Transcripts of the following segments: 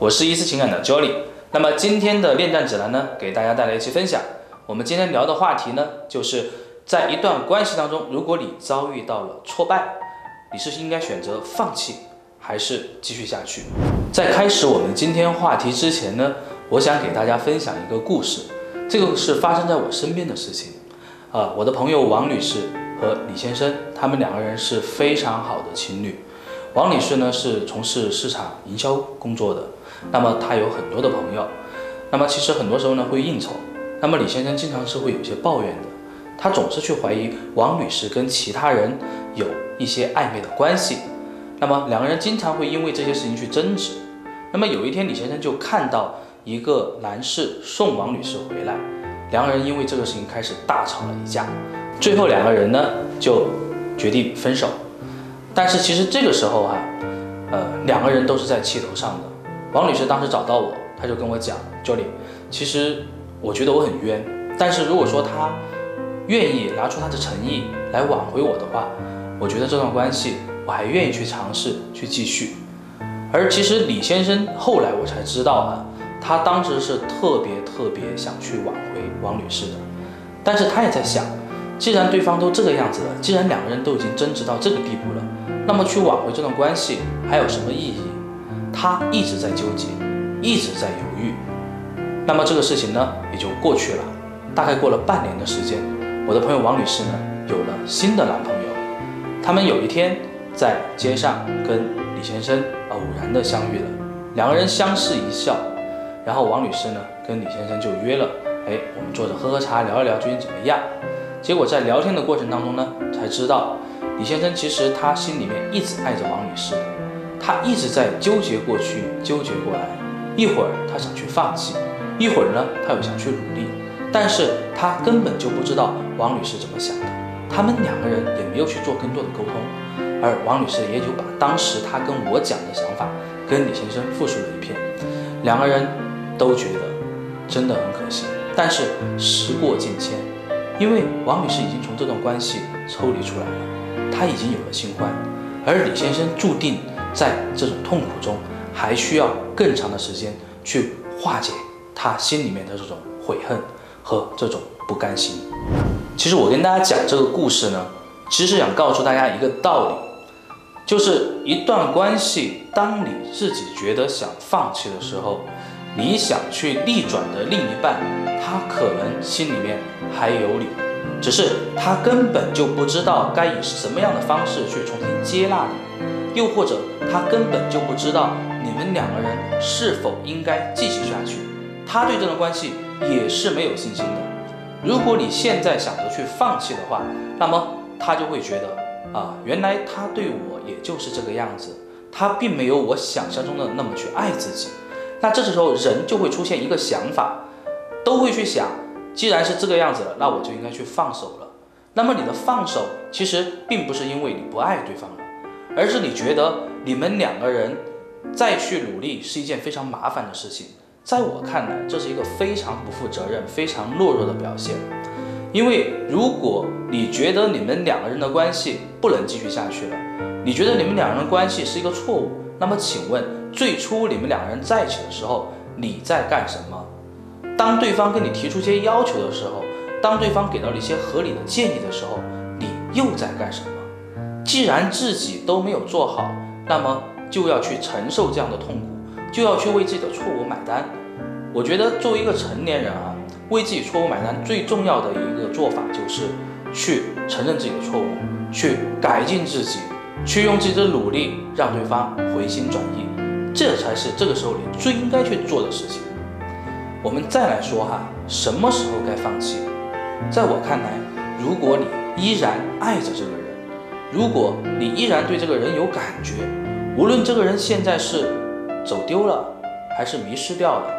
我是一思情感的 Jolly。那么今天的恋战指南呢，给大家带来一期分享。我们今天聊的话题呢，就是在一段关系当中，如果你遭遇到了挫败，你是应该选择放弃，还是继续下去？在开始我们今天话题之前呢，我想给大家分享一个故事。这个是发生在我身边的事情。啊，我的朋友王女士和李先生，他们两个人是非常好的情侣。王女士呢是从事市场营销工作的，那么她有很多的朋友，那么其实很多时候呢会应酬。那么李先生经常是会有些抱怨的，他总是去怀疑王女士跟其他人有一些暧昧的关系。那么两个人经常会因为这些事情去争执。那么有一天，李先生就看到一个男士送王女士回来。两个人因为这个事情开始大吵了一架，最后两个人呢就决定分手。但是其实这个时候哈，呃，两个人都是在气头上的。王女士当时找到我，她就跟我讲，Jolly，其实我觉得我很冤，但是如果说他愿意拿出他的诚意来挽回我的话，我觉得这段关系我还愿意去尝试去继续。而其实李先生后来我才知道啊。他当时是特别特别想去挽回王女士的，但是他也在想，既然对方都这个样子了，既然两个人都已经争执到这个地步了，那么去挽回这段关系还有什么意义？他一直在纠结，一直在犹豫。那么这个事情呢，也就过去了。大概过了半年的时间，我的朋友王女士呢，有了新的男朋友。他们有一天在街上跟李先生偶然的相遇了，两个人相视一笑。然后王女士呢跟李先生就约了，哎，我们坐着喝喝茶，聊一聊最近怎么样。结果在聊天的过程当中呢，才知道李先生其实他心里面一直爱着王女士，他一直在纠结过去，纠结过来。一会儿他想去放弃，一会儿呢他又想去努力，但是他根本就不知道王女士怎么想的。他们两个人也没有去做更多的沟通，而王女士也就把当时她跟我讲的想法跟李先生复述了一遍，两个人。都觉得真的很可惜，但是时过境迁，因为王女士已经从这段关系抽离出来了，他已经有了新欢，而李先生注定在这种痛苦中还需要更长的时间去化解他心里面的这种悔恨和这种不甘心。其实我跟大家讲这个故事呢，其实是想告诉大家一个道理，就是一段关系，当你自己觉得想放弃的时候。你想去逆转的另一半，他可能心里面还有你，只是他根本就不知道该以什么样的方式去重新接纳你，又或者他根本就不知道你们两个人是否应该继续下去，他对这段关系也是没有信心的。如果你现在想着去放弃的话，那么他就会觉得啊，原来他对我也就是这个样子，他并没有我想象中的那么去爱自己。那这时候人就会出现一个想法，都会去想，既然是这个样子了，那我就应该去放手了。那么你的放手其实并不是因为你不爱对方了，而是你觉得你们两个人再去努力是一件非常麻烦的事情。在我看来，这是一个非常不负责任、非常懦弱的表现。因为如果你觉得你们两个人的关系不能继续下去了，你觉得你们两人的关系是一个错误，那么请问？最初你们两个人在一起的时候，你在干什么？当对方跟你提出一些要求的时候，当对方给到你一些合理的建议的时候，你又在干什么？既然自己都没有做好，那么就要去承受这样的痛苦，就要去为自己的错误买单。我觉得作为一个成年人啊，为自己错误买单最重要的一个做法就是去承认自己的错误，去改进自己，去用自己的努力让对方回心转意。这才是这个时候你最应该去做的事情。我们再来说哈，什么时候该放弃？在我看来，如果你依然爱着这个人，如果你依然对这个人有感觉，无论这个人现在是走丢了还是迷失掉了，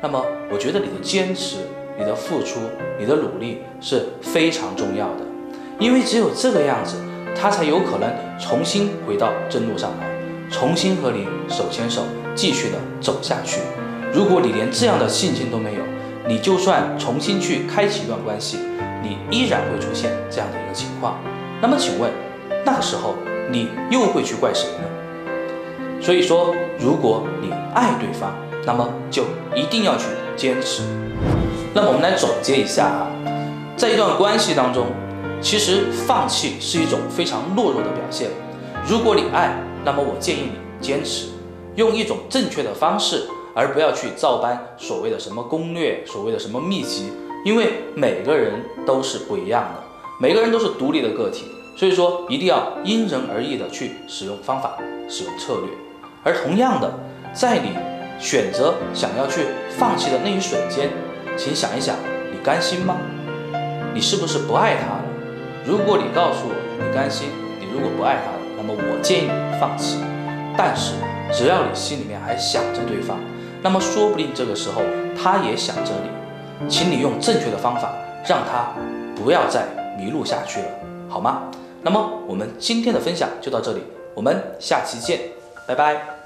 那么我觉得你的坚持、你的付出、你的努力是非常重要的，因为只有这个样子，他才有可能重新回到正路上来。重新和你手牵手继续的走下去。如果你连这样的信心都没有，你就算重新去开启一段关系，你依然会出现这样的一个情况。那么请问，那个时候你又会去怪谁呢？所以说，如果你爱对方，那么就一定要去坚持。那么我们来总结一下啊，在一段关系当中，其实放弃是一种非常懦弱的表现。如果你爱，那么我建议你坚持，用一种正确的方式，而不要去照搬所谓的什么攻略，所谓的什么秘籍，因为每个人都是不一样的，每个人都是独立的个体，所以说一定要因人而异的去使用方法，使用策略。而同样的，在你选择想要去放弃的那一瞬间。请想一想，你甘心吗？你是不是不爱他了？如果你告诉我你甘心，你如果不爱他了，那么我建议你放弃。但是只要你心里面还想着对方，那么说不定这个时候他也想着你。请你用正确的方法，让他不要再迷路下去了，好吗？那么我们今天的分享就到这里，我们下期见，拜拜。